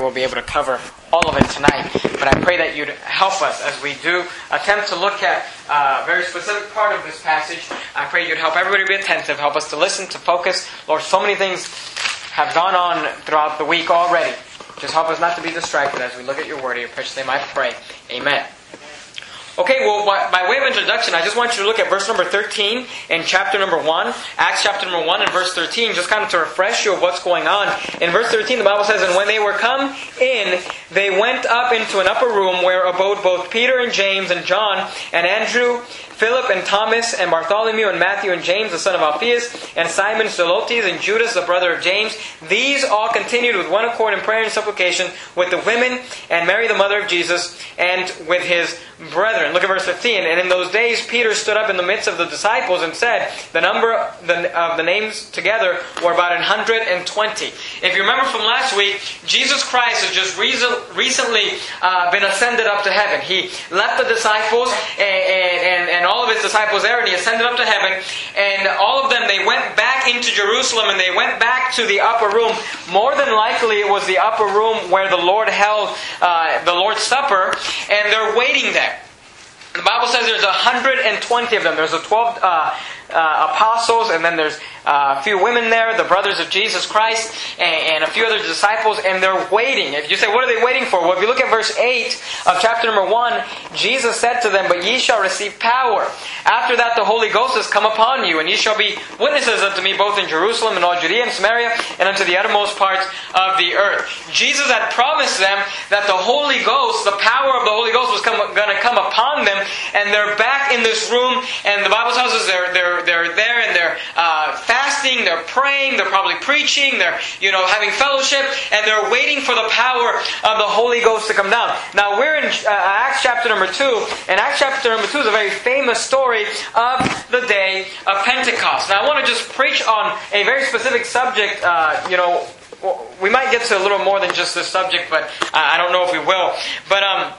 we'll be able to cover all of it tonight. But I pray that you'd help us as we do attempt to look at a very specific part of this passage. I pray you'd help everybody be attentive, help us to listen, to focus. Lord, so many things have gone on throughout the week already. Just help us not to be distracted as we look at your word. In your precious name I pray. Amen. Okay, well, by, way of introduction, I just want you to look at verse number 13 in chapter number 1, Acts chapter number 1 and verse 13, just kind of to refresh you of what's going on. In verse 13, the Bible says, And when they were come in, they went up into an upper room where abode both Peter and James and John and Andrew Philip and Thomas and Bartholomew and Matthew and James the son of Alphaeus and Simon Zelotes and Judas the brother of James. These all continued with one accord in prayer and supplication with the women and Mary the mother of Jesus and with his brethren. Look at verse 15. And in those days Peter stood up in the midst of the disciples and said, The number of the names together were about 120. If you remember from last week, Jesus Christ has just recently uh, been ascended up to heaven. He left the disciples and, and, and all of his disciples there, and he ascended up to heaven. And all of them, they went back into Jerusalem and they went back to the upper room. More than likely, it was the upper room where the Lord held uh, the Lord's Supper, and they're waiting there. The Bible says there's 120 of them. There's a 12 uh, uh, apostles, and then there's uh, a few women there, the brothers of Jesus Christ, and, and, a few other disciples, and they're waiting. If you say, what are they waiting for? Well, if you look at verse 8 of chapter number 1, Jesus said to them, But ye shall receive power. After that, the Holy Ghost has come upon you, and ye shall be witnesses unto me both in Jerusalem and all Judea and Samaria, and unto the uttermost parts of the earth. Jesus had promised them that the Holy Ghost, the power of the Holy Ghost, was going to come upon them, and they're back in this room, and the Bible tells us they're, they're they're there and they're uh, fasting, they're praying, they're probably preaching, they're you know having fellowship, and they're waiting for the power of the Holy Ghost to come down. Now we're in uh, Acts chapter number two, and Acts chapter number two is a very famous story of the day of Pentecost. Now I want to just preach on a very specific subject. Uh, you know, we might get to a little more than just this subject, but I don't know if we will. But um,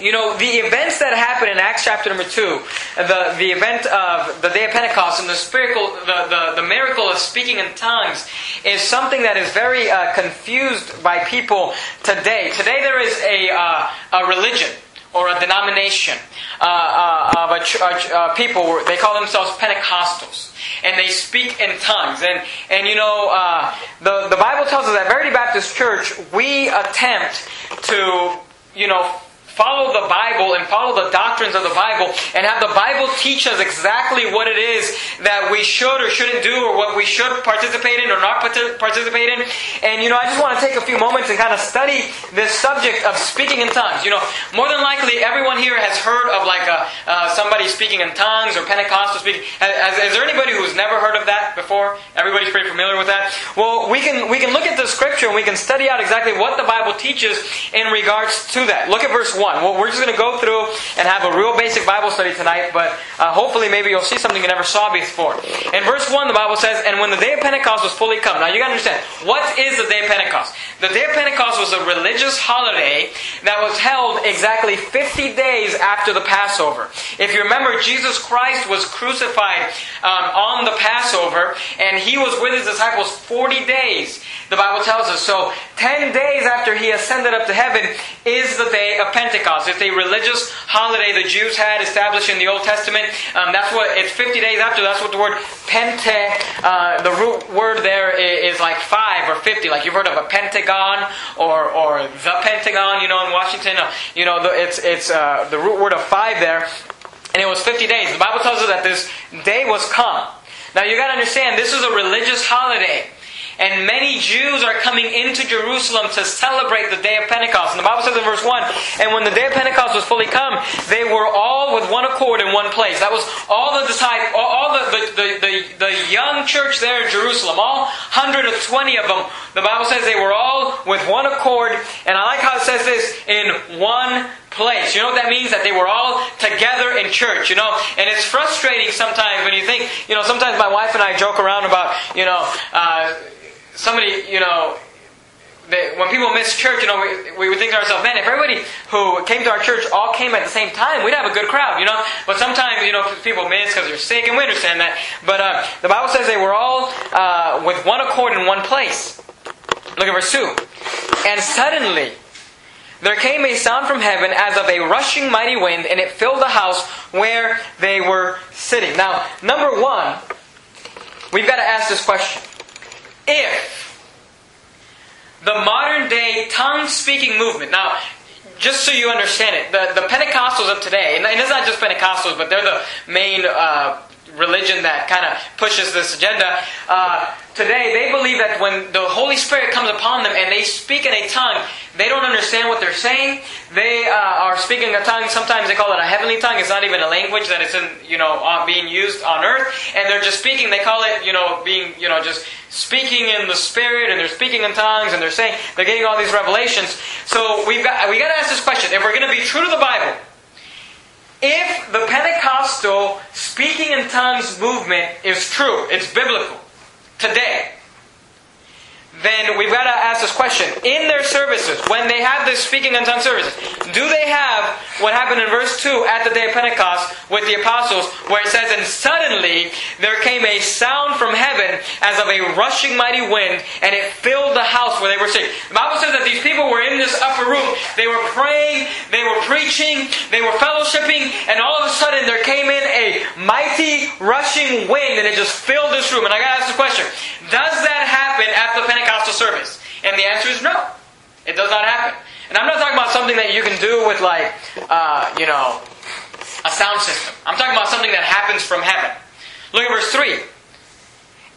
you know, the events that happen in Acts chapter number 2, the, the event of the day of Pentecost and the, spiritual, the, the, the miracle of speaking in tongues is something that is very uh, confused by people today. Today there is a, uh, a religion or a denomination uh, uh of a uh, people, they call themselves Pentecostals. And they speak in tongues. And, and you know, uh, the, the Bible tells us that Verity Baptist Church, we attempt to, you know, follow the Bible and follow the doctrines of the Bible and have the Bible teach us exactly what it is that we should or shouldn't do or what we should participate in or not participate in. And, you know, I just want to take a few moments and kind of study this subject of speaking in tongues. You know, more than likely everyone here has heard of like a, uh, somebody speaking in tongues or Pentecostal speaking. Has, is there anybody who's never heard of that before? Everybody's pretty familiar with that. Well, we can, we can look at the scripture and we can study out exactly what the Bible teaches in regards to that. Look at verse 1 1. Well, we're just going to go through and have a real basic Bible study tonight, but uh, hopefully maybe you'll see something you never saw before. In verse 1, the Bible says, And when the day of Pentecost was fully come. Now you got to understand, what is the day of Pentecost? The day of Pentecost was a religious holiday that was held exactly 50 days after the Passover. If you remember, Jesus Christ was crucified um, on the Passover, and he was with his disciples 40 days the Bible tells us. So, 10 days after he ascended up to heaven is the day of Pentecost. It's a religious holiday the Jews had established in the Old Testament. Um, that's what, it's 50 days after, that's what the word pente, uh, the root word there is, is, like 5 or 50. Like you've heard of a pentagon or, or the Pentagon, you know, in Washington. Uh, you know, the, it's, it's uh, the root word of 5 there. And it was 50 days. The Bible tells us that this day was come. Now you gotta understand, this is a religious holiday. And many Jews are coming into Jerusalem to celebrate the day of Pentecost. And the Bible says in verse 1 And when the day of Pentecost was fully come, they were all with one accord in one place. That was all the disciples, all the, the, the, the, the young church there in Jerusalem, all 120 of them. The Bible says they were all with one accord. And I like how it says this in one place. You know what that means? That they were all together in church, you know? And it's frustrating sometimes when you think, you know, sometimes my wife and I joke around about, you know, uh, somebody, you know, they, when people miss church, you know, we, we would think to ourselves, man, if everybody who came to our church all came at the same time, we'd have a good crowd, you know. But sometimes, you know, people miss because they're sick, and we understand that. But uh, the Bible says they were all uh, with one accord in one place. Look at verse 2. And suddenly there came a sound from heaven as of a rushing mighty wind, and it filled the house where they were sitting. Now, number one, we've got to ask this question. If the modern day tongue speaking movement, now, just so you understand it, the, the Pentecostals of today, and it's not just Pentecostals, but they're the main uh, religion that kind of pushes this agenda. Uh, today, they believe that when the Holy Spirit comes upon them and they speak in a tongue, they don't understand what they're saying. They uh, are speaking a tongue. Sometimes they call it a heavenly tongue. It's not even a language that is in, you know, uh, being used on earth. And they're just speaking. They call it, you know, being, you know, just speaking in the Spirit, and they're speaking in tongues, and they're saying they're getting all these revelations. So we've got we got to ask this question: If we're going to be true to the Bible, if the Pentecostal speaking in tongues movement is true, it's biblical today, then we've got to ask this question. In their services, when they have this speaking in tongues services, do they have what happened in verse 2 at the day of Pentecost with the apostles, where it says, And suddenly there came a sound from heaven as of a rushing mighty wind, and it filled the house where they were sitting. The Bible says that these people were in this upper room. They were praying, they were preaching, they were fellowshipping, and all of a sudden there came in a mighty rushing wind, and it just filled this room. And I got to ask the question Does that happen at the Pentecostal? Pentecostal service? And the answer is no. It does not happen. And I'm not talking about something that you can do with, like, uh, you know, a sound system. I'm talking about something that happens from heaven. Look at verse 3.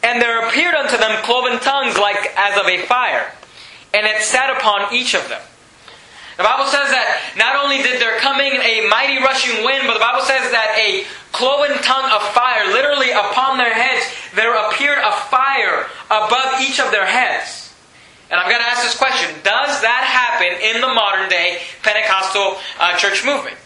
And there appeared unto them cloven tongues like as of a fire, and it sat upon each of them. The Bible says that not only did there come in a mighty rushing wind, but the Bible says that a cloven tongue of fire, literally upon their heads, there appeared a fire above each of their heads. And I'm going to ask this question Does that happen in the modern day Pentecostal uh, church movement?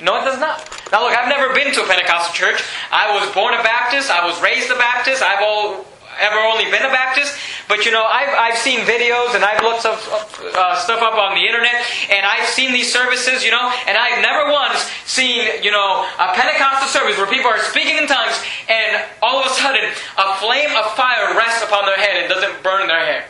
No, it does not. Now, look, I've never been to a Pentecostal church. I was born a Baptist. I was raised a Baptist. I've all, ever only been a Baptist. But you know, I've, I've seen videos and I've looked up, uh, stuff up on the internet and I've seen these services, you know, and I've never once seen, you know, a Pentecostal service where people are speaking in tongues and all of a sudden a flame of fire rests upon their head and doesn't burn their hair.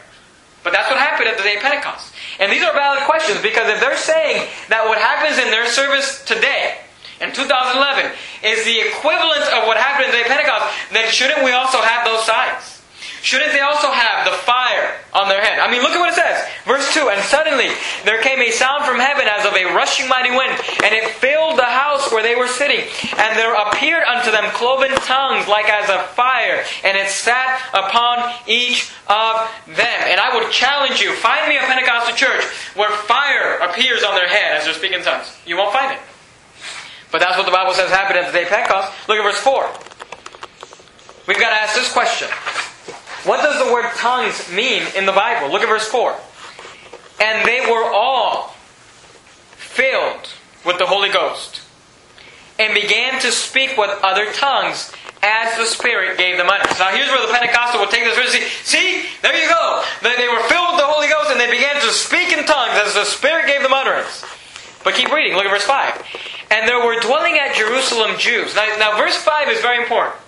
But that's what happened at the day of Pentecost. And these are valid questions because if they're saying that what happens in their service today, in 2011, is the equivalent of what happened in the day of Pentecost, then shouldn't we also have those signs? Shouldn't they also have the fire on their head? I mean, look at what it says. Verse 2 And suddenly there came a sound from heaven as of a rushing mighty wind, and it filled the house where they were sitting. And there appeared unto them cloven tongues like as of fire, and it sat upon each of them. And I would challenge you find me a Pentecostal church where fire appears on their head as they're speaking tongues. You won't find it. But that's what the Bible says happened at the day of Pentecost. Look at verse 4. We've got to ask this question. What does the word tongues mean in the Bible? Look at verse 4. And they were all filled with the Holy Ghost and began to speak with other tongues as the Spirit gave them utterance. Now, here's where the Pentecostal will take this verse. See, see, there you go. Then they were filled with the Holy Ghost and they began to speak in tongues as the Spirit gave them utterance. But keep reading. Look at verse 5. And there were dwelling at Jerusalem Jews. Now, now verse 5 is very important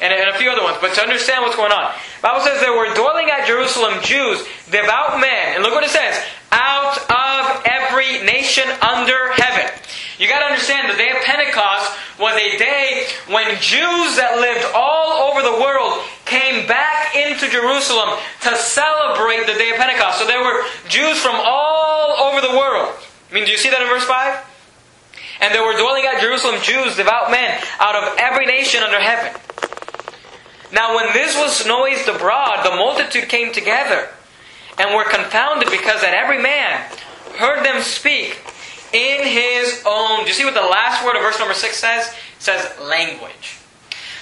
and, and a few other ones. But to understand what's going on, Bible says there were dwelling at Jerusalem Jews, devout men, and look what it says: out of every nation under heaven. You got to understand the day of Pentecost was a day when Jews that lived all over the world came back into Jerusalem to celebrate the day of Pentecost. So there were Jews from all over the world. I mean, do you see that in verse 5? And there were dwelling at Jerusalem Jews, devout men, out of every nation under heaven. Now, when this was noised abroad, the multitude came together and were confounded because that every man heard them speak in his own. Do you see what the last word of verse number 6 says? It says language.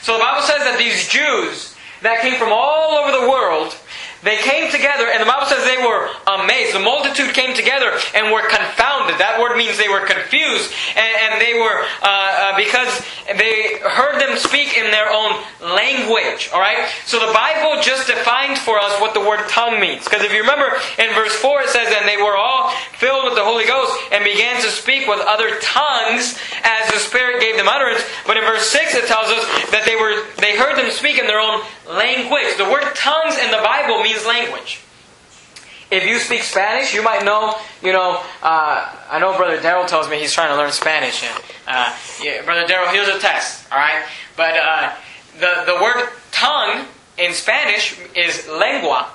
So the Bible says that these Jews that came from all over the world they came together, and the Bible says they were amazed. The multitude came together and were confounded. That word means they were confused, and, and they were uh, uh, because they heard them speak in their own language. All right. So the Bible just defined for us what the word tongue means. Because if you remember in verse four, it says, "And they were all filled with the Holy Ghost and began to speak with other tongues as the Spirit gave them utterance." But in verse six, it tells us that they were they heard them speak in their own language. The word tongues in the Bible means language. If you speak Spanish, you might know, you know, uh, I know Brother Daryl tells me he's trying to learn Spanish. And, uh, yeah, Brother Daryl, here's a test, all right? But uh, the, the word tongue in Spanish is lengua.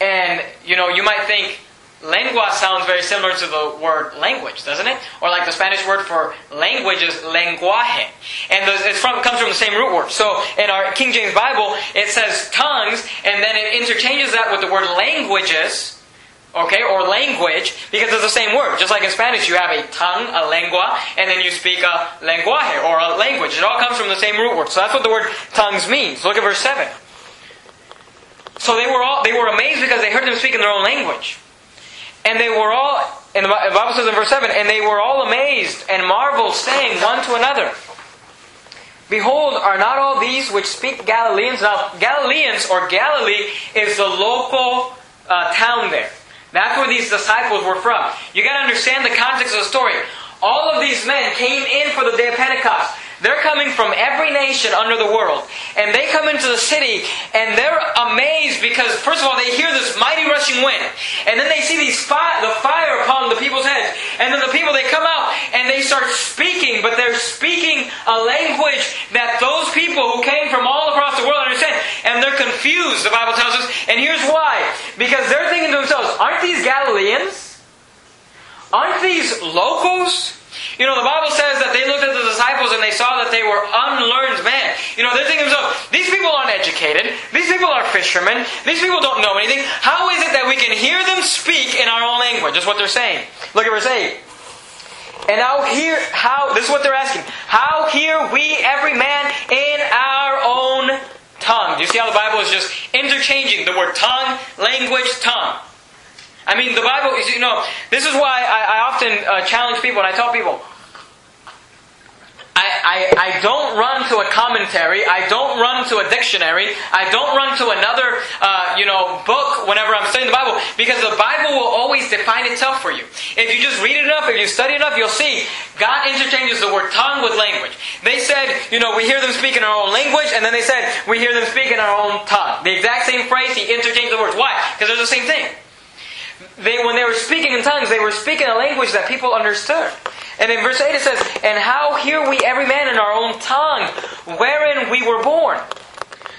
And, you know, you might think lengua sounds very similar to the word language, doesn't it? Or like the Spanish word for language is lenguaje. And it comes from the same root word. So in our King James Bible, it says tongues, and then it interchanges that with the word languages. Okay, or language, because it's the same word. Just like in Spanish, you have a tongue, a lengua, and then you speak a lenguaje, or a language. It all comes from the same root word. So that's what the word tongues means. Look at verse 7. So they were all they were amazed because they heard them speak in their own language. And they were all and the Bible says in verse 7, and they were all amazed and marveled, saying one to another, Behold, are not all these which speak Galileans? Now, Galileans or Galilee is the local uh, town there. That's where these disciples were from. You got to understand the context of the story. All of these men came in for the day of Pentecost. They're coming from every nation under the world. And they come into the city and they're amazed because, first of all, they hear this mighty rushing wind. And then they see these fi- the fire upon the people's heads. And then the people, they come out and they start speaking, but they're speaking a language that those people who came from all across the world understand. And they're confused, the Bible tells us. And here's why. Because they're thinking to themselves, aren't these Galileans? Aren't these locals? You know, the Bible says that they looked at the disciples and they saw that they were unlearned men. You know, they're thinking to themselves, these people aren't educated. These people are fishermen. These people don't know anything. How is it that we can hear them speak in our own language? That's what they're saying. Look at verse 8. And now hear how this is what they're asking. How hear we every man in our own tongue? Do you see how the Bible is just interchanging the word tongue, language, tongue? I mean, the Bible, is, you know, this is why I, I often uh, challenge people and I tell people, I, I, I, don't run to a commentary. I don't run to a dictionary. I don't run to another, uh, you know, book whenever I'm studying the Bible because the Bible will always define itself for you. If you just read it enough, if you study enough, you'll see God interchanges the word tongue with language. They said, you know, we hear them speak in our own language, and then they said, we hear them speak in our own tongue. The exact same phrase, He interchanged the words. Why? Because they're the same thing they, when they were speaking in tongues, they were speaking a language that people understood. And in verse 8 it says, And how hear we every man in our own tongue, wherein we were born?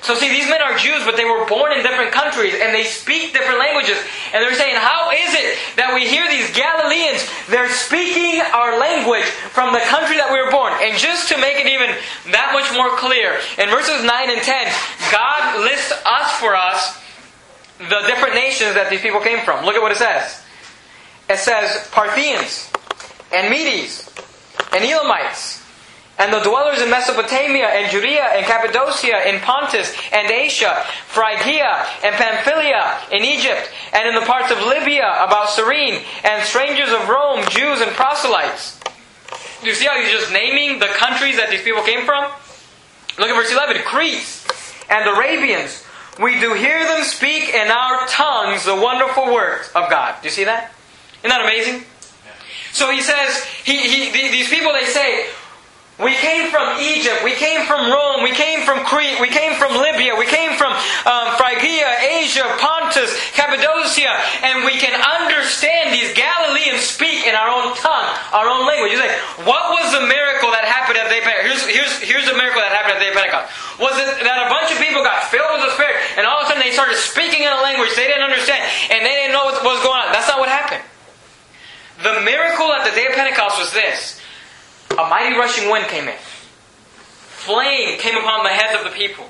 So see, these men are Jews, but they were born in different countries, and they speak different languages. And they're saying, how is it that we hear these Galileans, they're speaking our language from the country that we were born? And just to make it even that much more clear, in verses 9 and 10, God lists us for us the different nations that these people came from. Look at what it says. It says Parthians and Medes and Elamites and the dwellers in Mesopotamia and Judea and Cappadocia and Pontus and Asia, Phrygia and Pamphylia in Egypt and in the parts of Libya about Cyrene and strangers of Rome, Jews and proselytes. Do you see how he's just naming the countries that these people came from? Look at verse 11. Crete and the Arabians we do hear them speak in our tongues the wonderful words of God. Do you see that? Isn't that amazing? So he says, he, he, these people, they say, we came from Egypt. We came from Rome. We came from Crete. We came from Libya. We came from um, Phrygia, Asia, Pontus, Cappadocia, and we can understand these Galileans speak in our own tongue, our own language. You say, what was the miracle that happened at the day Pentecost? Here's, here's, here's the miracle that happened at the day of Pentecost. Was it that a bunch of people got filled with the Spirit, and all of a sudden they started speaking in a language they didn't understand, and they didn't know what was going on? That's not what happened. The miracle at the day of Pentecost was this a mighty rushing wind came in. Flame came upon the heads of the people.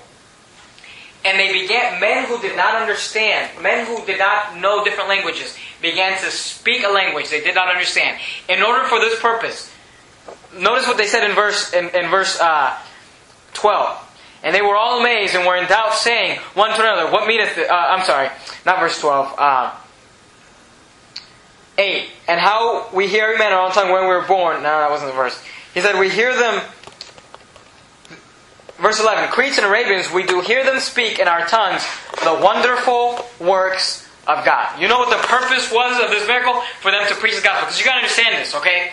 And they began, men who did not understand, men who did not know different languages, began to speak a language they did not understand. In order for this purpose, notice what they said in verse, in, in verse uh, 12. And they were all amazed and were in doubt, saying one to another, What meaneth, uh, I'm sorry, not verse 12. Uh, 8. And how we hear men our own tongue when we were born. No, that wasn't the verse. He said, We hear them. Verse 11 Cretes and Arabians, we do hear them speak in our tongues the wonderful works of God. You know what the purpose was of this miracle? For them to preach the gospel. Because you got to understand this, okay?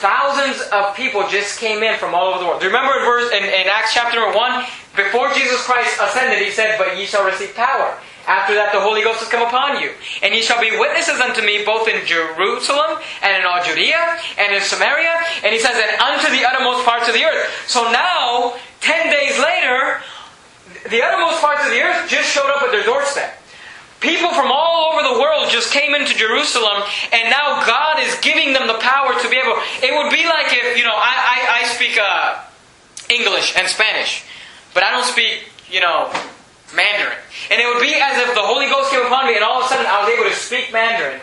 Thousands of people just came in from all over the world. Do you remember in, verse, in, in Acts chapter 1? Before Jesus Christ ascended, he said, But ye shall receive power. After that, the Holy Ghost has come upon you. And ye shall be witnesses unto me both in Jerusalem and in all Judea and in Samaria. And he says, and unto the uttermost parts of the earth. So now, ten days later, the uttermost parts of the earth just showed up at their doorstep. People from all over the world just came into Jerusalem, and now God is giving them the power to be able. It would be like if, you know, I, I, I speak uh, English and Spanish, but I don't speak, you know, Mandarin. And it would be as if the Holy Ghost came upon me, and all of a sudden I was able to speak Mandarin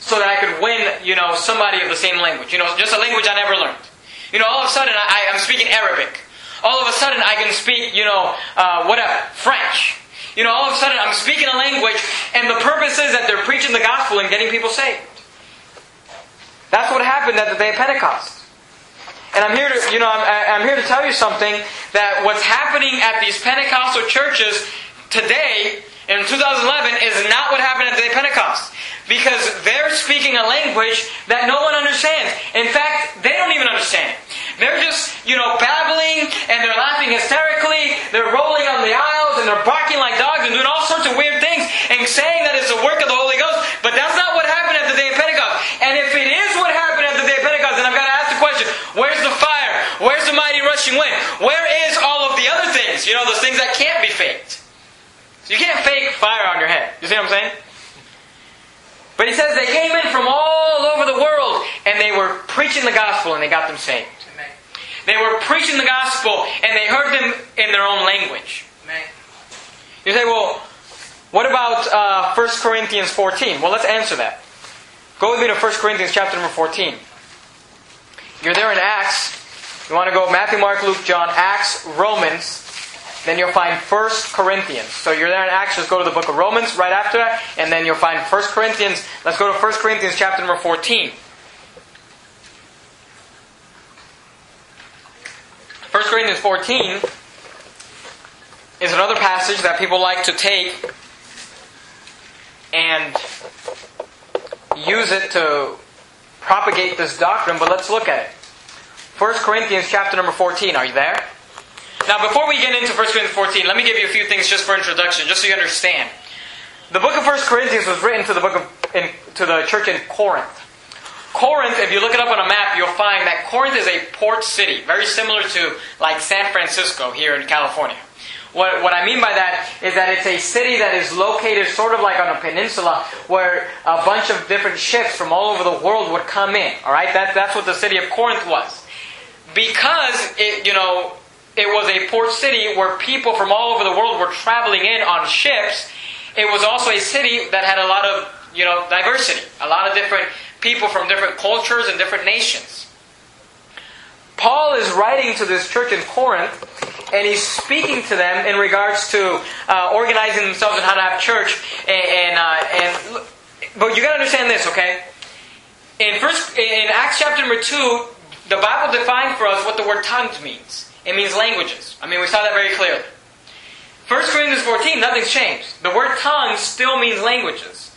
so that I could win, you know, somebody of the same language. You know, just a language I never learned. You know, all of a sudden I, I'm speaking Arabic. All of a sudden I can speak, you know, uh, whatever, French. You know, all of a sudden I'm speaking a language, and the purpose is that they're preaching the gospel and getting people saved. That's what happened at the day of Pentecost. And I'm here to, you know, I'm, I'm here to tell you something that what's happening at these Pentecostal churches today in 2011 is not what happened at the day Pentecost. Because they're speaking a language that no one understands. In fact, they don't even understand. They're just, you know, babbling and they're laughing hysterically. They're rolling on the aisles and they're barking like dogs and doing all sorts of weird things and saying that it's the work of the Holy Ghost. But that's not what happened at the day of Pentecost. And if it is what happened at the day of Pentecost, then I've got to ask the question where's the fire? Where's Where is all of the other things? You know, those things that can't be faked. So you can't fake fire on your head. You see what I'm saying? But he says they came in from all over the world and they were preaching the gospel and they got them saved. They were preaching the gospel and they heard them in their own language. You say, well, what about uh, 1 Corinthians 14? Well, let's answer that. Go with me to 1 Corinthians chapter number 14. You're there in Acts. You want to go Matthew, Mark, Luke, John, Acts, Romans. Then you'll find 1 Corinthians. So you're there in Acts, just go to the book of Romans right after that, and then you'll find 1 Corinthians. Let's go to 1 Corinthians chapter number 14. 1 Corinthians 14 is another passage that people like to take and use it to propagate this doctrine, but let's look at it. 1 Corinthians chapter number 14. Are you there? Now, before we get into 1 Corinthians 14, let me give you a few things just for introduction, just so you understand. The book of 1 Corinthians was written to the book of in, to the church in Corinth. Corinth, if you look it up on a map, you'll find that Corinth is a port city, very similar to like San Francisco here in California. What, what I mean by that is that it's a city that is located sort of like on a peninsula where a bunch of different ships from all over the world would come in. All right, that, that's what the city of Corinth was. Because it, you know, it was a port city where people from all over the world were traveling in on ships. It was also a city that had a lot of you know diversity, a lot of different people from different cultures and different nations. Paul is writing to this church in Corinth, and he's speaking to them in regards to uh, organizing themselves and how to have church. And, and, uh, and but you got to understand this, okay? In first, in Acts chapter number two, the Bible defined for us what the word tongues means. It means languages. I mean, we saw that very clearly. 1 Corinthians 14, nothing's changed. The word tongues still means languages.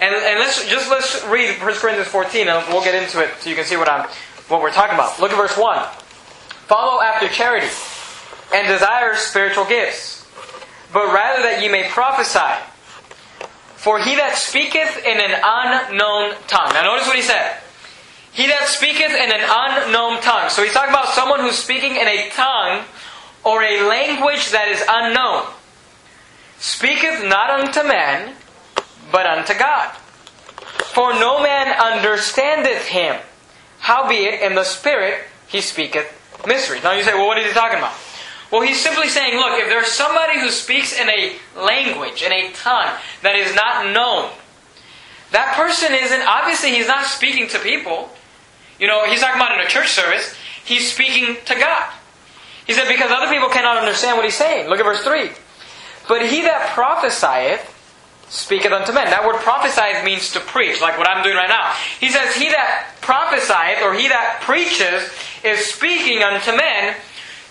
And, and let's just let's read 1 Corinthians 14 and we'll get into it so you can see what I'm what we're talking about. Look at verse 1. Follow after charity and desire spiritual gifts, but rather that ye may prophesy. For he that speaketh in an unknown tongue. Now notice what he said. He that speaketh in an unknown tongue. So he's talking about someone who's speaking in a tongue or a language that is unknown. Speaketh not unto men, but unto God. For no man understandeth him. Howbeit, in the Spirit he speaketh mysteries. Now you say, well, what is he talking about? Well, he's simply saying, look, if there's somebody who speaks in a language, in a tongue that is not known, that person isn't, obviously, he's not speaking to people. You know, he's talking about in a church service, he's speaking to God. He said, because other people cannot understand what he's saying. Look at verse 3. But he that prophesieth speaketh unto men. That word prophesieth means to preach, like what I'm doing right now. He says, He that prophesieth, or he that preaches, is speaking unto men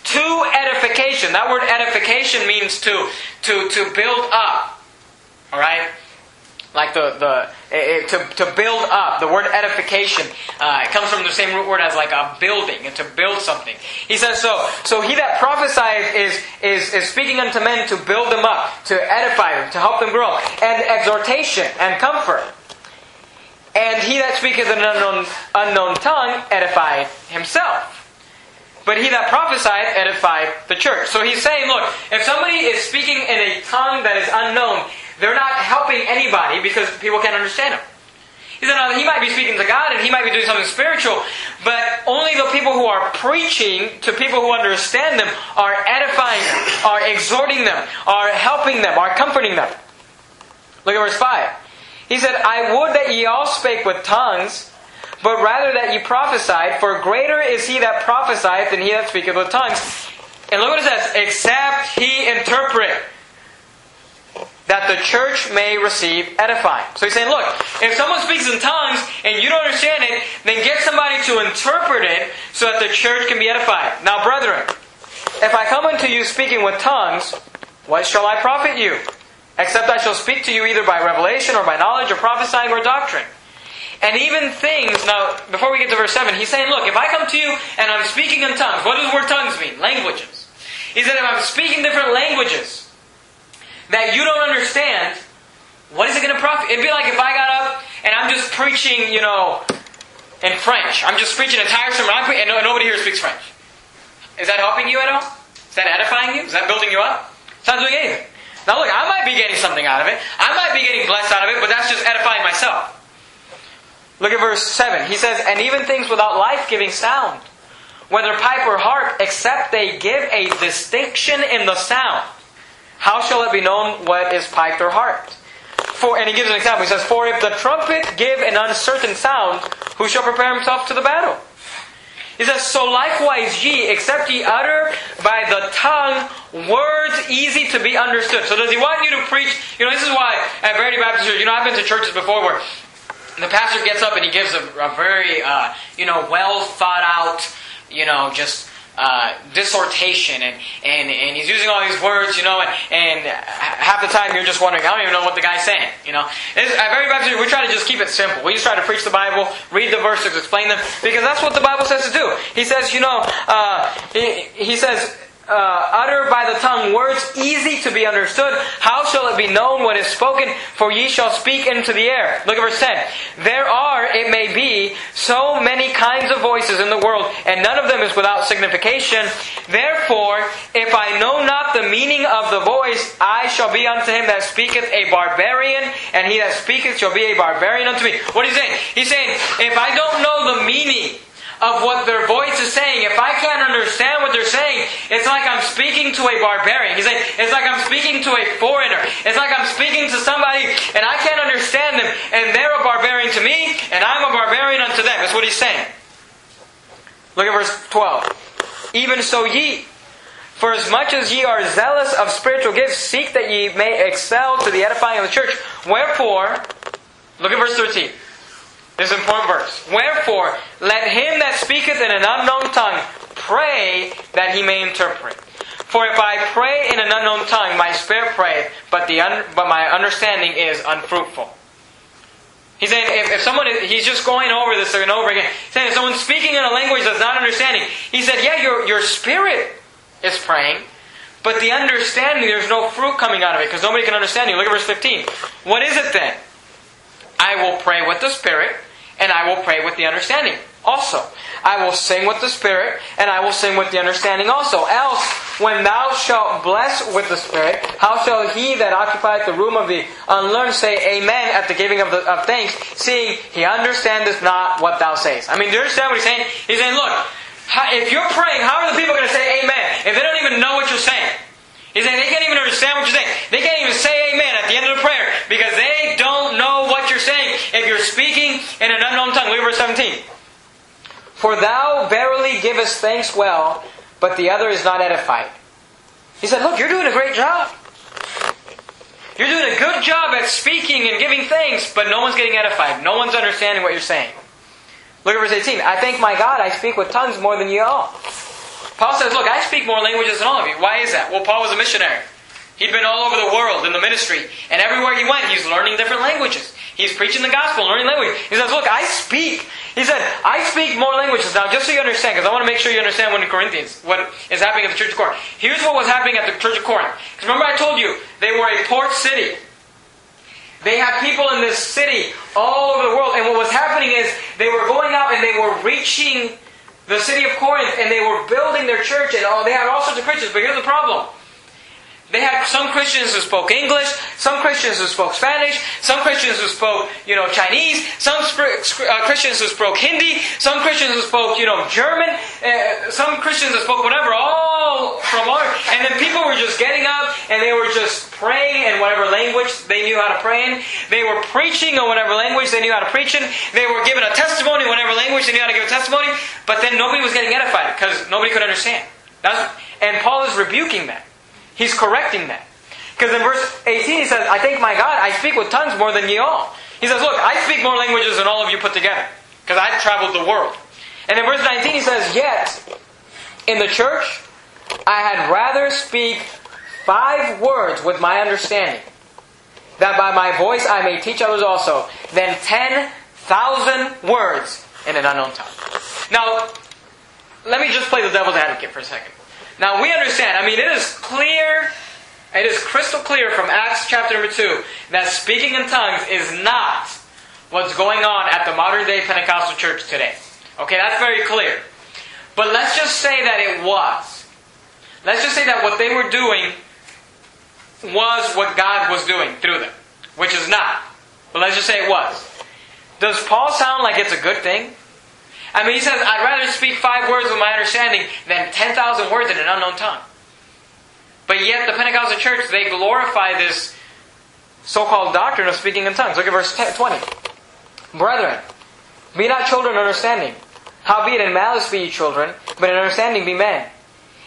to edification. That word edification means to, to, to build up. Alright? Like the, the it, to, to build up. The word edification uh, it comes from the same root word as like a building and to build something. He says so. So he that prophesieth is is is speaking unto men to build them up, to edify them, to help them grow, and exhortation and comfort. And he that speaketh in an unknown unknown tongue edifieth himself. But he that prophesieth edifieth the church. So he's saying, look, if somebody is speaking in a tongue that is unknown, they're not helping anybody because people can't understand them. He said, now, he might be speaking to God and he might be doing something spiritual, but only the people who are preaching to people who understand them are edifying them, are exhorting them, are helping them, are comforting them. Look at verse 5. He said, I would that ye all spake with tongues, but rather that ye prophesied, for greater is he that prophesieth than he that speaketh with tongues. And look what it says, except he interpret that the church may receive edifying. So he's saying, look, if someone speaks in tongues and you don't understand it, then get somebody to interpret it so that the church can be edified. Now, brethren, if I come unto you speaking with tongues, what shall I profit you? Except I shall speak to you either by revelation or by knowledge or prophesying or doctrine. And even things, now, before we get to verse 7, he's saying, look, if I come to you and I'm speaking in tongues, what does the word tongues mean? Languages. He said, if I'm speaking different languages that you don't understand, what is it going to profit? It'd be like if I got up and I'm just preaching, you know, in French. I'm just preaching a entire sermon, and nobody here speaks French. Is that helping you at all? Is that edifying you? Is that building you up? It's not doing anything. Now look, I might be getting something out of it. I might be getting blessed out of it, but that's just edifying myself. Look at verse 7. He says, And even things without life giving sound, whether pipe or harp, except they give a distinction in the sound, how shall it be known what is piped or harped? For, and he gives an example. He says, For if the trumpet give an uncertain sound, who shall prepare himself to the battle? He says, So likewise ye, except ye utter by the tongue words easy to be understood. So does he want you to preach? You know, this is why at Verity Baptist Church, you know, I've been to churches before where the pastor gets up and he gives a, a very, uh, you know, well thought out, you know, just uh, dissertation, and, and, and he's using all these words, you know, and, and half the time you're just wondering, I don't even know what the guy's saying, you know. It's, at Verity Baptist, we try to just keep it simple. We just try to preach the Bible, read the verses, explain them, because that's what the Bible says to do. He says, you know, uh, he, he says, uh, utter by the tongue words easy to be understood, how shall it be known what is spoken? For ye shall speak into the air. Look at verse 10. There are, it may be, so many kinds of voices in the world, and none of them is without signification. Therefore, if I know not the meaning of the voice, I shall be unto him that speaketh a barbarian, and he that speaketh shall be a barbarian unto me. What is he saying? He's saying, if I don't know the meaning of what their voice is saying, if I can't understand what they're saying, it's like I'm speaking to a barbarian. He's saying, it's like I'm speaking to a foreigner. It's like I'm speaking to somebody and I can't understand them, and they're a barbarian to me, and I'm a barbarian unto them. That's what he's saying. Look at verse 12. Even so ye, for as much as ye are zealous of spiritual gifts, seek that ye may excel to the edifying of the church. Wherefore, look at verse 13. This is an important verse. Wherefore, let him that speaketh in an unknown tongue pray that he may interpret. For if I pray in an unknown tongue, my spirit prayeth, but the un- but my understanding is unfruitful. He's saying if, if someone is, he's just going over this and over again. He's saying if someone's speaking in a language that's not understanding, he said, yeah, your your spirit is praying, but the understanding there's no fruit coming out of it because nobody can understand you. Look at verse 15. What is it then? I will pray with the spirit and I will pray with the understanding also. I will sing with the Spirit, and I will sing with the understanding also. Else, when thou shalt bless with the Spirit, how shall he that occupieth the room of the unlearned say Amen at the giving of, the, of thanks, seeing he understandeth not what thou sayest? I mean, do you understand what he's saying? He's saying, look, if you're praying, how are the people going to say Amen if they don't even know what you're saying? He's saying they can't even understand what you're saying. They can't even say amen at the end of the prayer because they don't know what you're saying if you're speaking in an unknown tongue. Look at verse 17. For thou verily givest thanks well, but the other is not edified. He said, Look, you're doing a great job. You're doing a good job at speaking and giving thanks, but no one's getting edified. No one's understanding what you're saying. Look at verse 18. I thank my God I speak with tongues more than ye all. Paul says, Look, I speak more languages than all of you. Why is that? Well, Paul was a missionary. He'd been all over the world in the ministry, and everywhere he went, he's learning different languages. He's preaching the gospel, learning language. He says, Look, I speak. He said, I speak more languages. Now, just so you understand, because I want to make sure you understand what in Corinthians, what is happening at the church of Corinth. Here's what was happening at the church of Corinth. Because remember, I told you, they were a port city. They had people in this city all over the world, and what was happening is they were going out and they were reaching the city of Corinth, and they were building their church, and all, they had all sorts of Christians. But here's the problem they had some Christians who spoke English, some Christians who spoke Spanish, some Christians who spoke, you know, Chinese, some uh, Christians who spoke Hindi, some Christians who spoke, you know, German, uh, some Christians who spoke whatever, all from all. And then people were just getting up and they were just praying in whatever language they knew how to pray in. They were preaching in whatever language they knew how to preach in. They were giving a testimony in whatever language they knew how to give a testimony. But then nobody was getting edified because nobody could understand. That's, and Paul is rebuking that. He's correcting that. Because in verse 18 he says, I thank my God, I speak with tongues more than ye all. He says, Look, I speak more languages than all of you put together. Because I've traveled the world. And in verse 19 he says, Yet, in the church, I had rather speak five words with my understanding, that by my voice I may teach others also, than 10,000 words in an unknown tongue. Now, let me just play the devil's advocate for a second. Now we understand, I mean, it is clear, it is crystal clear from Acts chapter number 2 that speaking in tongues is not what's going on at the modern day Pentecostal church today. Okay, that's very clear. But let's just say that it was. Let's just say that what they were doing was what God was doing through them, which is not. But let's just say it was. Does Paul sound like it's a good thing? I mean, he says, I'd rather speak five words with my understanding than 10,000 words in an unknown tongue. But yet, the Pentecostal church, they glorify this so called doctrine of speaking in tongues. Look at verse 20. Brethren, be not children understanding. Howbeit in malice be ye children, but in understanding be men.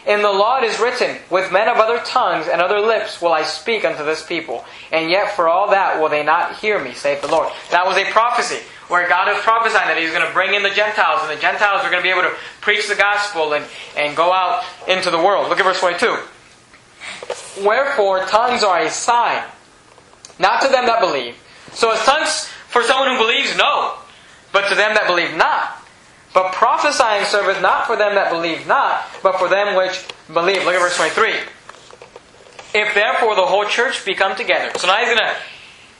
In the law it is written, With men of other tongues and other lips will I speak unto this people, and yet for all that will they not hear me, saith the Lord. That was a prophecy where God is prophesying that He's going to bring in the Gentiles, and the Gentiles are going to be able to preach the gospel and, and go out into the world. Look at verse 22. Wherefore, tongues are a sign, not to them that believe. So, is tongues for someone who believes? No. But to them that believe not. But prophesying serveth not for them that believe not, but for them which believe. Look at verse 23. If therefore the whole church be come together. So now he's going to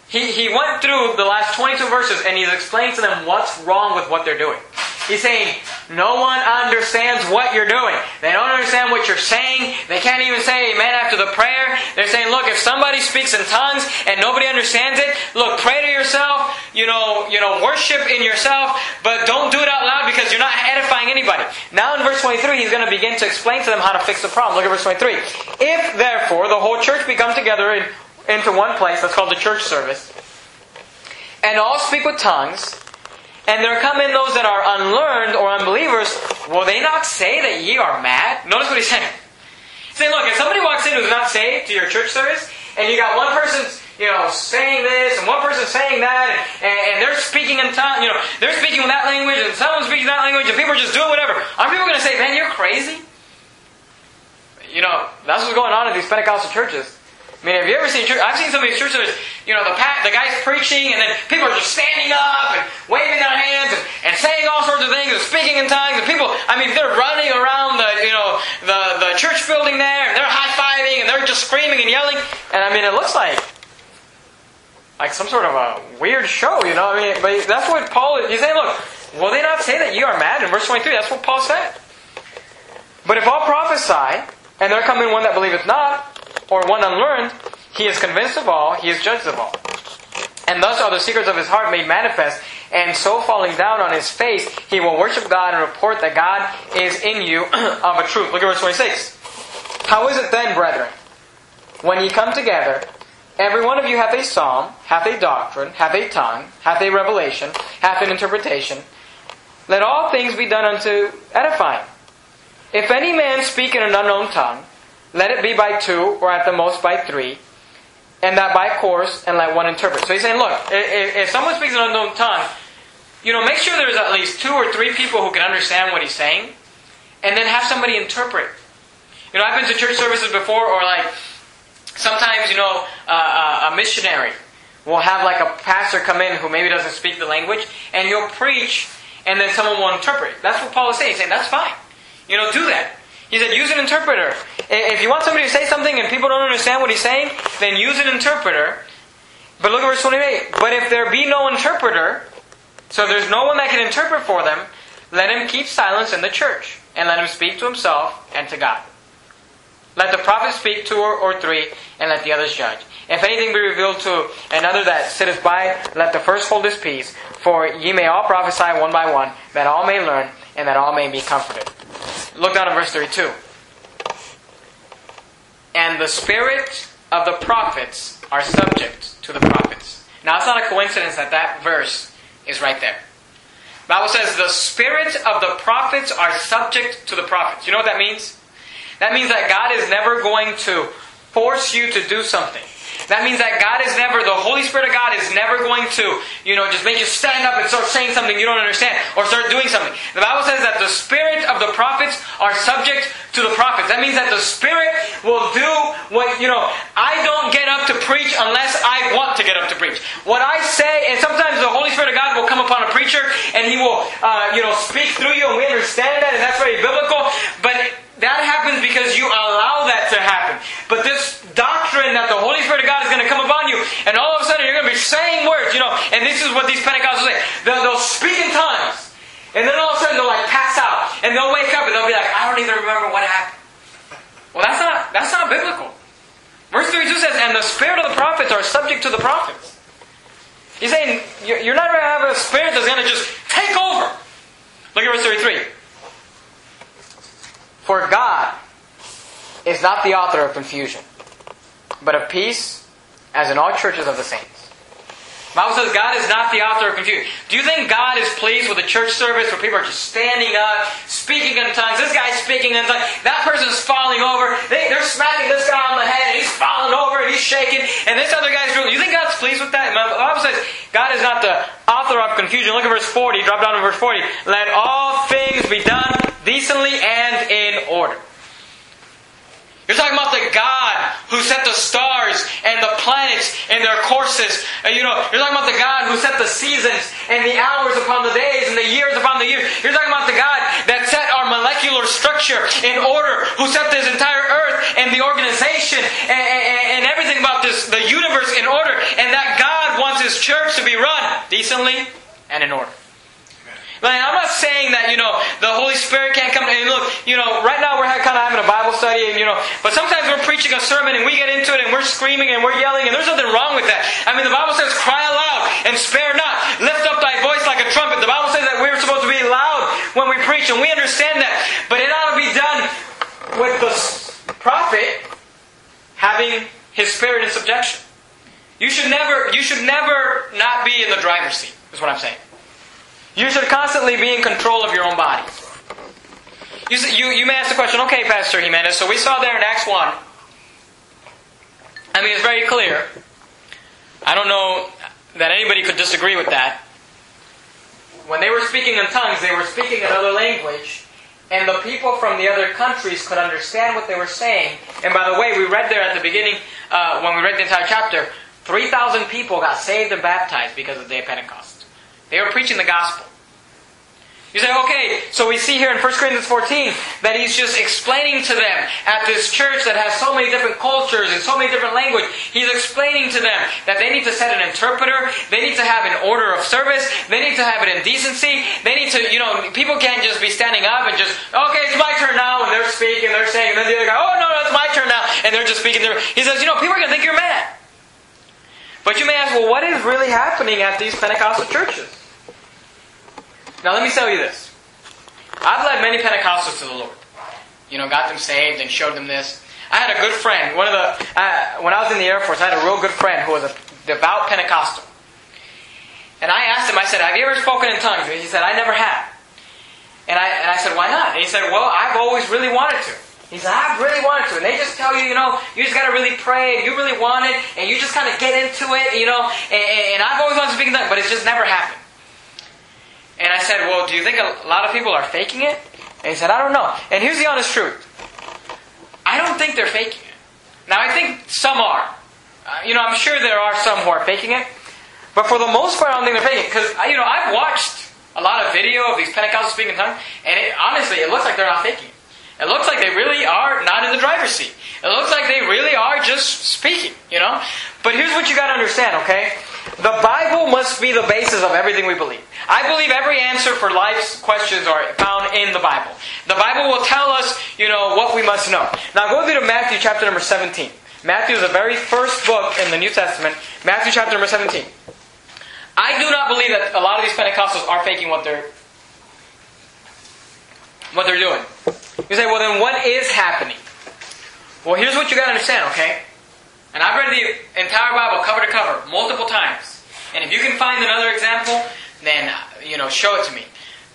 he, he went through the last 22 verses and he's explained to them what's wrong with what they're doing. He's saying, no one understands what you're doing. They don't understand what you're saying. They can't even say amen after the prayer. They're saying, look, if somebody speaks in tongues and nobody understands it, look, pray to yourself, you know, you know, worship in yourself, but don't do it out loud because you're not edifying anybody. Now in verse 23, he's going to begin to explain to them how to fix the problem. Look at verse 23. If therefore the whole church be come together in into one place, that's called the church service, and all speak with tongues, and there come in those that are unlearned or unbelievers, will they not say that ye are mad? Notice what he's saying. He's saying, look, if somebody walks in who's not saved to your church service, and you got one person, you know, saying this, and one person saying that, and, and they're speaking in tongues, you know, they're speaking in that language, and someone's speaking that language, and people are just doing whatever. Aren't people going to say, man, you're crazy? You know, that's what's going on in these Pentecostal churches. I mean, have you ever seen church? I've seen some of these churches, you know, the the guy's preaching, and then people are just standing up and waving their hands and, and saying all sorts of things and speaking in tongues. And people, I mean, they're running around the, you know, the, the church building there, and they're high fiving, and they're just screaming and yelling. And I mean, it looks like like some sort of a weird show, you know. I mean, but that's what Paul is. He's saying, look, will they not say that you are mad? In verse 23, that's what Paul said. But if all prophesy, and there come in one that believeth not, or one unlearned, he is convinced of all, he is judged of all. And thus are the secrets of his heart made manifest, and so falling down on his face, he will worship God and report that God is in you of a truth. Look at verse 26. How is it then, brethren, when ye come together, every one of you hath a psalm, hath a doctrine, hath a tongue, hath a revelation, hath an interpretation? Let all things be done unto edifying. If any man speak in an unknown tongue, let it be by two, or at the most by three, and that by course, and let one interpret. So he's saying, look, if, if someone speaks an unknown tongue, you know, make sure there's at least two or three people who can understand what he's saying, and then have somebody interpret. You know, I've been to church services before, or like, Sometimes, you know, uh, a missionary will have like a pastor come in who maybe doesn't speak the language, and he'll preach, and then someone will interpret. That's what Paul is saying. He's saying, that's fine. You know, do that. He said, use an interpreter. If you want somebody to say something and people don't understand what he's saying, then use an interpreter. But look at verse 28. But if there be no interpreter, so there's no one that can interpret for them, let him keep silence in the church, and let him speak to himself and to God. Let the prophet speak two or, three, and let the others judge. If anything be revealed to another that sitteth by, let the first hold his peace. For ye may all prophesy one by one, that all may learn, and that all may be comforted. Look down at verse 32. And the spirit of the prophets are subject to the prophets. Now, it's not a coincidence that that verse is right there. The Bible says the spirit of the prophets are subject to the prophets. You know what that means? That means that God is never going to force you to do something. That means that God is never, the Holy Spirit of God is never going to, you know, just make you stand up and start saying something you don't understand or start doing something. The Bible says that the spirit of the prophets are subject to the prophets. That means that the Spirit will do what, you know, I don't get up to preach unless I want to get up to preach. What I say, and sometimes the Holy Spirit of God will come upon a preacher and he will, uh, you know, speak through you and we understand that and that's very biblical. But that happens because you allow that to happen. But this doctrine that the Holy Spirit of God is going to come upon you, and all of a sudden you're going to be saying words, you know, and this is what these Pentecostals say. They'll, they'll speak in tongues, and then all of a sudden they'll like pass out, and they'll wake up and they'll be like, I don't even remember what happened. Well, that's not that's not biblical. Verse 32 says, and the spirit of the prophets are subject to the prophets. He's saying you're not going to have a spirit that's going to just take over. Look at verse 33. For God is not the author of confusion, but of peace, as in all churches of the saints. The Bible says God is not the author of confusion. Do you think God is pleased with a church service where people are just standing up, speaking in tongues? This guy's speaking in tongues. That person's falling over. They, are smacking this guy on the head, and he's falling over, and he's shaking, and this other guy's doing. You think God's pleased with that? The Bible says God is not the author of confusion. Look at verse 40. Drop down to verse 40. Let all things be done decently and in order. You're talking about the God who set the stars and the planets in their courses. And, you know, you're talking about the God who set the seasons and the hours upon the days and the years upon the years. You're talking about the God that set our molecular structure in order, who set this entire earth and the organization and, and, and everything about this, the universe in order. And that God wants His church to be run decently and in order. Like, I'm not saying that, you know, the Holy Spirit can't come. And look, you know, right now we're kind of having a Bible study, and, you know, but sometimes we're preaching a sermon and we get into it and we're screaming and we're yelling, and there's nothing wrong with that. I mean, the Bible says, cry aloud and spare not. Lift up thy voice like a trumpet. The Bible says that we're supposed to be loud when we preach, and we understand that. But it ought to be done with the prophet having his spirit in subjection. You should never, you should never not be in the driver's seat, is what I'm saying. You should constantly be in control of your own body. You, you, you may ask the question, okay, Pastor Jimenez, so we saw there in Acts 1. I mean, it's very clear. I don't know that anybody could disagree with that. When they were speaking in tongues, they were speaking another language, and the people from the other countries could understand what they were saying. And by the way, we read there at the beginning, uh, when we read the entire chapter, 3,000 people got saved and baptized because of the day of Pentecost. They were preaching the gospel. You say, okay, so we see here in 1 Corinthians 14 that he's just explaining to them at this church that has so many different cultures and so many different language. He's explaining to them that they need to set an interpreter, they need to have an order of service, they need to have it in decency, they need to, you know, people can't just be standing up and just, okay, it's my turn now, and they're speaking, they're saying, and then the other guy, oh no, no, it's my turn now, and they're just speaking. He says, you know, people are going to think you're mad. But you may ask, well, what is really happening at these Pentecostal churches? Now, let me tell you this. I've led many Pentecostals to the Lord. You know, got them saved and showed them this. I had a good friend. One of the uh, when I was in the Air Force, I had a real good friend who was a devout Pentecostal. And I asked him. I said, "Have you ever spoken in tongues?" And he said, "I never have." And I, and I said, "Why not?" And he said, "Well, I've always really wanted to." He said, I really wanted to. And they just tell you, you know, you just got to really pray and you really want it and you just kind of get into it, you know. And, and I've always wanted to speak in tongues, but it's just never happened. And I said, Well, do you think a lot of people are faking it? And he said, I don't know. And here's the honest truth I don't think they're faking it. Now, I think some are. Uh, you know, I'm sure there are some who are faking it. But for the most part, I don't think they're faking it. Because, you know, I've watched a lot of video of these Pentecostals speaking in tongues, and it, honestly, it looks like they're not faking it. It looks like they really are not in the driver's seat. It looks like they really are just speaking, you know? But here's what you gotta understand, okay? The Bible must be the basis of everything we believe. I believe every answer for life's questions are found in the Bible. The Bible will tell us, you know, what we must know. Now go me to Matthew chapter number 17. Matthew is the very first book in the New Testament. Matthew chapter number 17. I do not believe that a lot of these Pentecostals are faking what they're what they're doing. You say, well, then what is happening? Well, here's what you got to understand, okay? And I've read the entire Bible cover to cover multiple times. And if you can find another example, then you know, show it to me.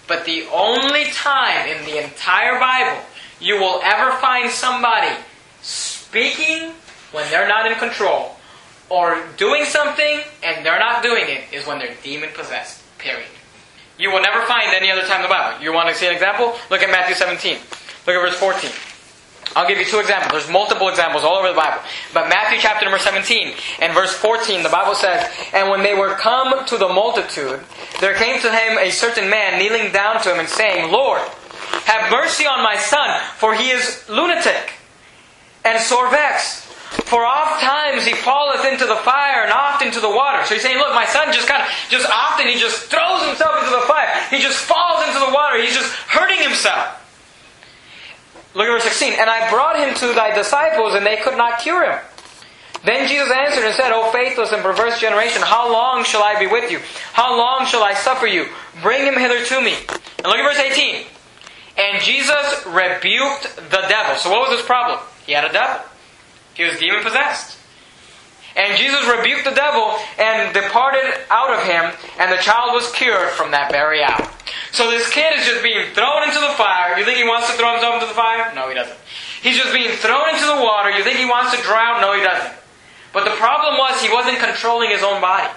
But the only time in the entire Bible you will ever find somebody speaking when they're not in control or doing something and they're not doing it is when they're demon possessed. Period. You will never find any other time in the Bible. You want to see an example? Look at Matthew 17. Look at verse 14. I'll give you two examples. There's multiple examples all over the Bible. But Matthew chapter number 17 and verse 14, the Bible says, And when they were come to the multitude, there came to him a certain man kneeling down to him and saying, Lord, have mercy on my son, for he is lunatic and sore vexed. For oft times he falleth into the fire and oft into the water. So he's saying, look, my son just kind of, just often he just throws himself into the fire. He just falls into the water. He's just hurting himself. Look at verse 16. And I brought him to thy disciples, and they could not cure him. Then Jesus answered and said, O faithless and perverse generation, how long shall I be with you? How long shall I suffer you? Bring him hither to me. And look at verse 18. And Jesus rebuked the devil. So what was his problem? He had a devil. He was demon possessed. And Jesus rebuked the devil and departed out of him, and the child was cured from that very hour. So this kid is just being thrown into the fire. You think he wants to throw himself into the fire? No, he doesn't. He's just being thrown into the water. You think he wants to drown? No, he doesn't. But the problem was he wasn't controlling his own body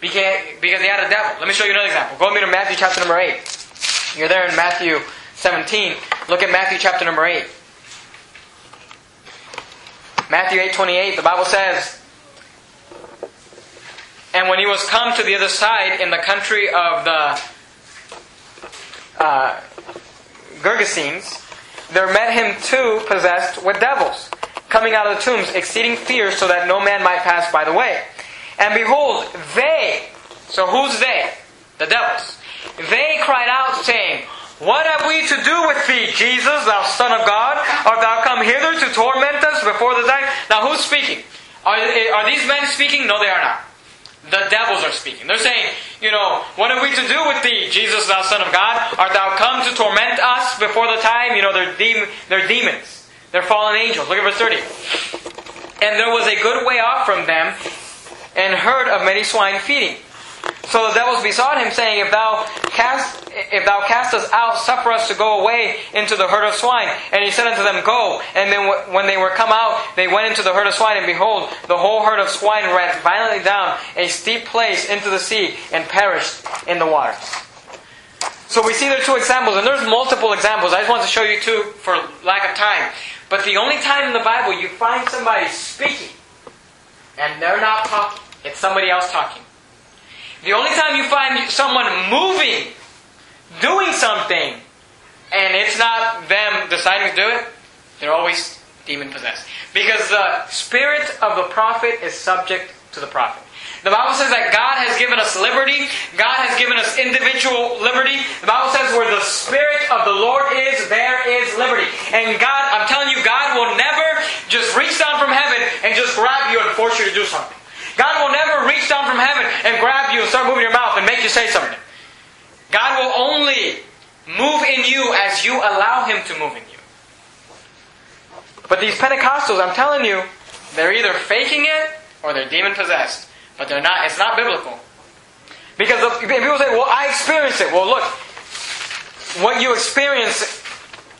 because, he had a devil. Let me show you another example. Go with me to Matthew chapter number 8. You're there in Matthew 17. Look at Matthew chapter number 8. Matthew 8:28, the Bible says, And when he was come to the other side in the country of the uh, Gergesenes, there met him two possessed with devils, coming out of the tombs, exceeding fierce, so that no man might pass by the way. And behold, they, so who's they? The devils. They cried out, saying, What have we to do with thee, Jesus, thou Son of God? Art thou come hither to torment us before the time? Now, who's speaking? Are, are these men speaking? No, they are not. The devils are speaking. They're saying, you know, what are we to do with thee, Jesus, thou Son of God? Art thou come to torment us before the time? You know, they're, de- they're demons. They're fallen angels. Look at verse 30. And there was a good way off from them, and heard of many swine feeding. So the devils besought him, saying, If thou cast if thou cast us out, suffer us to go away into the herd of swine. And he said unto them, Go. And then when they were come out, they went into the herd of swine, and behold, the whole herd of swine ran violently down a steep place into the sea, and perished in the water. So we see there are two examples, and there's multiple examples. I just want to show you two for lack of time. But the only time in the Bible you find somebody speaking, and they're not talking, it's somebody else talking. The only time you find someone moving, doing something, and it's not them deciding to do it, they're always demon possessed. Because the spirit of the prophet is subject to the prophet. The Bible says that God has given us liberty. God has given us individual liberty. The Bible says where the Spirit of the Lord is, there is liberty. And God, I'm telling you, God will never just reach down from heaven and just grab you and force you to do something. God will never reach down from heaven and grab you and start moving your mouth and make you say something. God will only move in you as you allow Him to move in you. But these Pentecostals, I'm telling you, they're either faking it or they're demon possessed. But they're not, it's not biblical. Because people say, well, I experienced it. Well, look, what you experience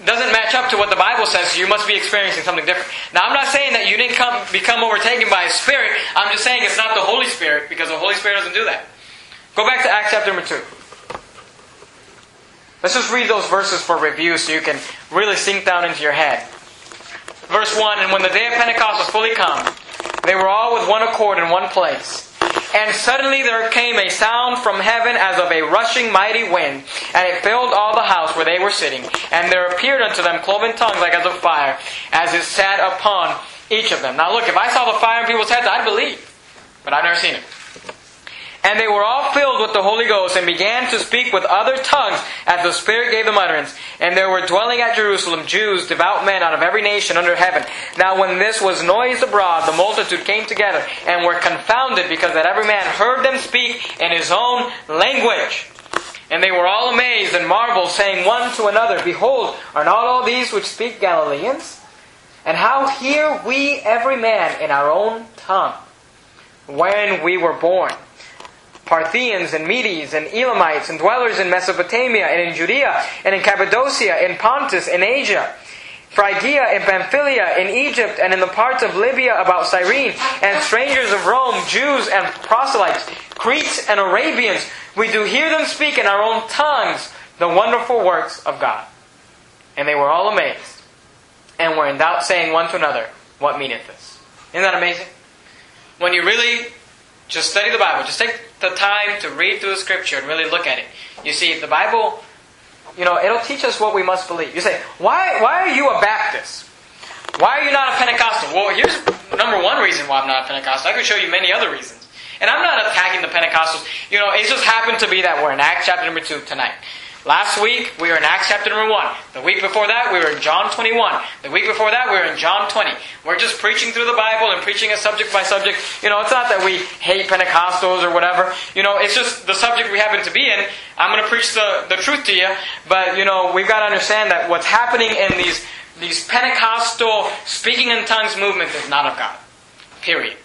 doesn't match up to what the Bible says, you must be experiencing something different. Now, I'm not saying that you didn't come, become overtaken by a spirit. I'm just saying it's not the Holy Spirit, because the Holy Spirit doesn't do that. Go back to Acts chapter number 2. Let's just read those verses for review so you can really sink down into your head. Verse 1 And when the day of Pentecost was fully come, they were all with one accord in one place. And suddenly there came a sound from heaven as of a rushing mighty wind, and it filled all the house where they were sitting. And there appeared unto them cloven tongues like as of fire, as it sat upon each of them. Now look, if I saw the fire in people's heads, I'd believe. But I've never seen it. And they were all filled with the Holy Ghost and began to speak with other tongues as the Spirit gave them utterance. And there were dwelling at Jerusalem Jews, devout men out of every nation under heaven. Now when this was noised abroad, the multitude came together and were confounded because that every man heard them speak in his own language. And they were all amazed and marveled, saying one to another, Behold, are not all these which speak Galileans? And how hear we every man in our own tongue when we were born? Parthians and Medes and Elamites and dwellers in Mesopotamia and in Judea and in Cappadocia, and Pontus, and Asia, Phrygia, and Pamphylia, in Egypt, and in the parts of Libya about Cyrene, and strangers of Rome, Jews and proselytes, Cretes and Arabians, we do hear them speak in our own tongues the wonderful works of God. And they were all amazed, and were in doubt, saying one to another, What meaneth this? Isn't that amazing? When you really just study the Bible, just take the time to read through the scripture and really look at it. You see, the Bible, you know, it'll teach us what we must believe. You say, why, why are you a Baptist? Why are you not a Pentecostal? Well, here's number one reason why I'm not a Pentecostal. I could show you many other reasons. And I'm not attacking the Pentecostals. You know, it just happened to be that we're in Acts chapter number 2 tonight. Last week, we were in Acts chapter number 1. The week before that, we were in John 21. The week before that, we were in John 20. We're just preaching through the Bible and preaching it subject by subject. You know, it's not that we hate Pentecostals or whatever. You know, it's just the subject we happen to be in. I'm going to preach the, the truth to you. But, you know, we've got to understand that what's happening in these, these Pentecostal speaking in tongues movements is not of God. Period.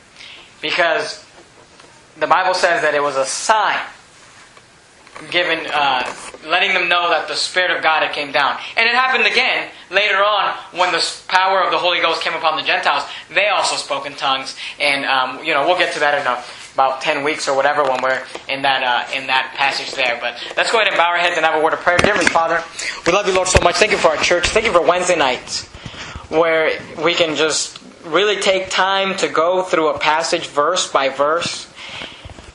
Because the Bible says that it was a sign given, uh, letting them know that the Spirit of God had came down. And it happened again later on when the power of the Holy Ghost came upon the Gentiles. They also spoke in tongues, and um, you know we'll get to that in a, about ten weeks or whatever when we're in that uh, in that passage there. But let's go ahead and bow our heads and have a word of prayer. Dear Father, we love you, Lord, so much. Thank you for our church. Thank you for Wednesday nights where we can just really take time to go through a passage verse by verse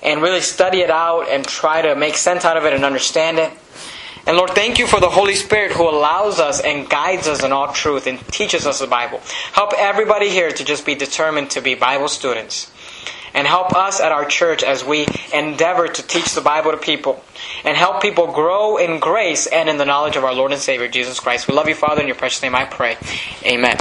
and really study it out and try to make sense out of it and understand it. And Lord, thank you for the Holy Spirit who allows us and guides us in all truth and teaches us the Bible. Help everybody here to just be determined to be Bible students. And help us at our church as we endeavor to teach the Bible to people. And help people grow in grace and in the knowledge of our Lord and Savior, Jesus Christ. We love you, Father, in your precious name I pray. Amen.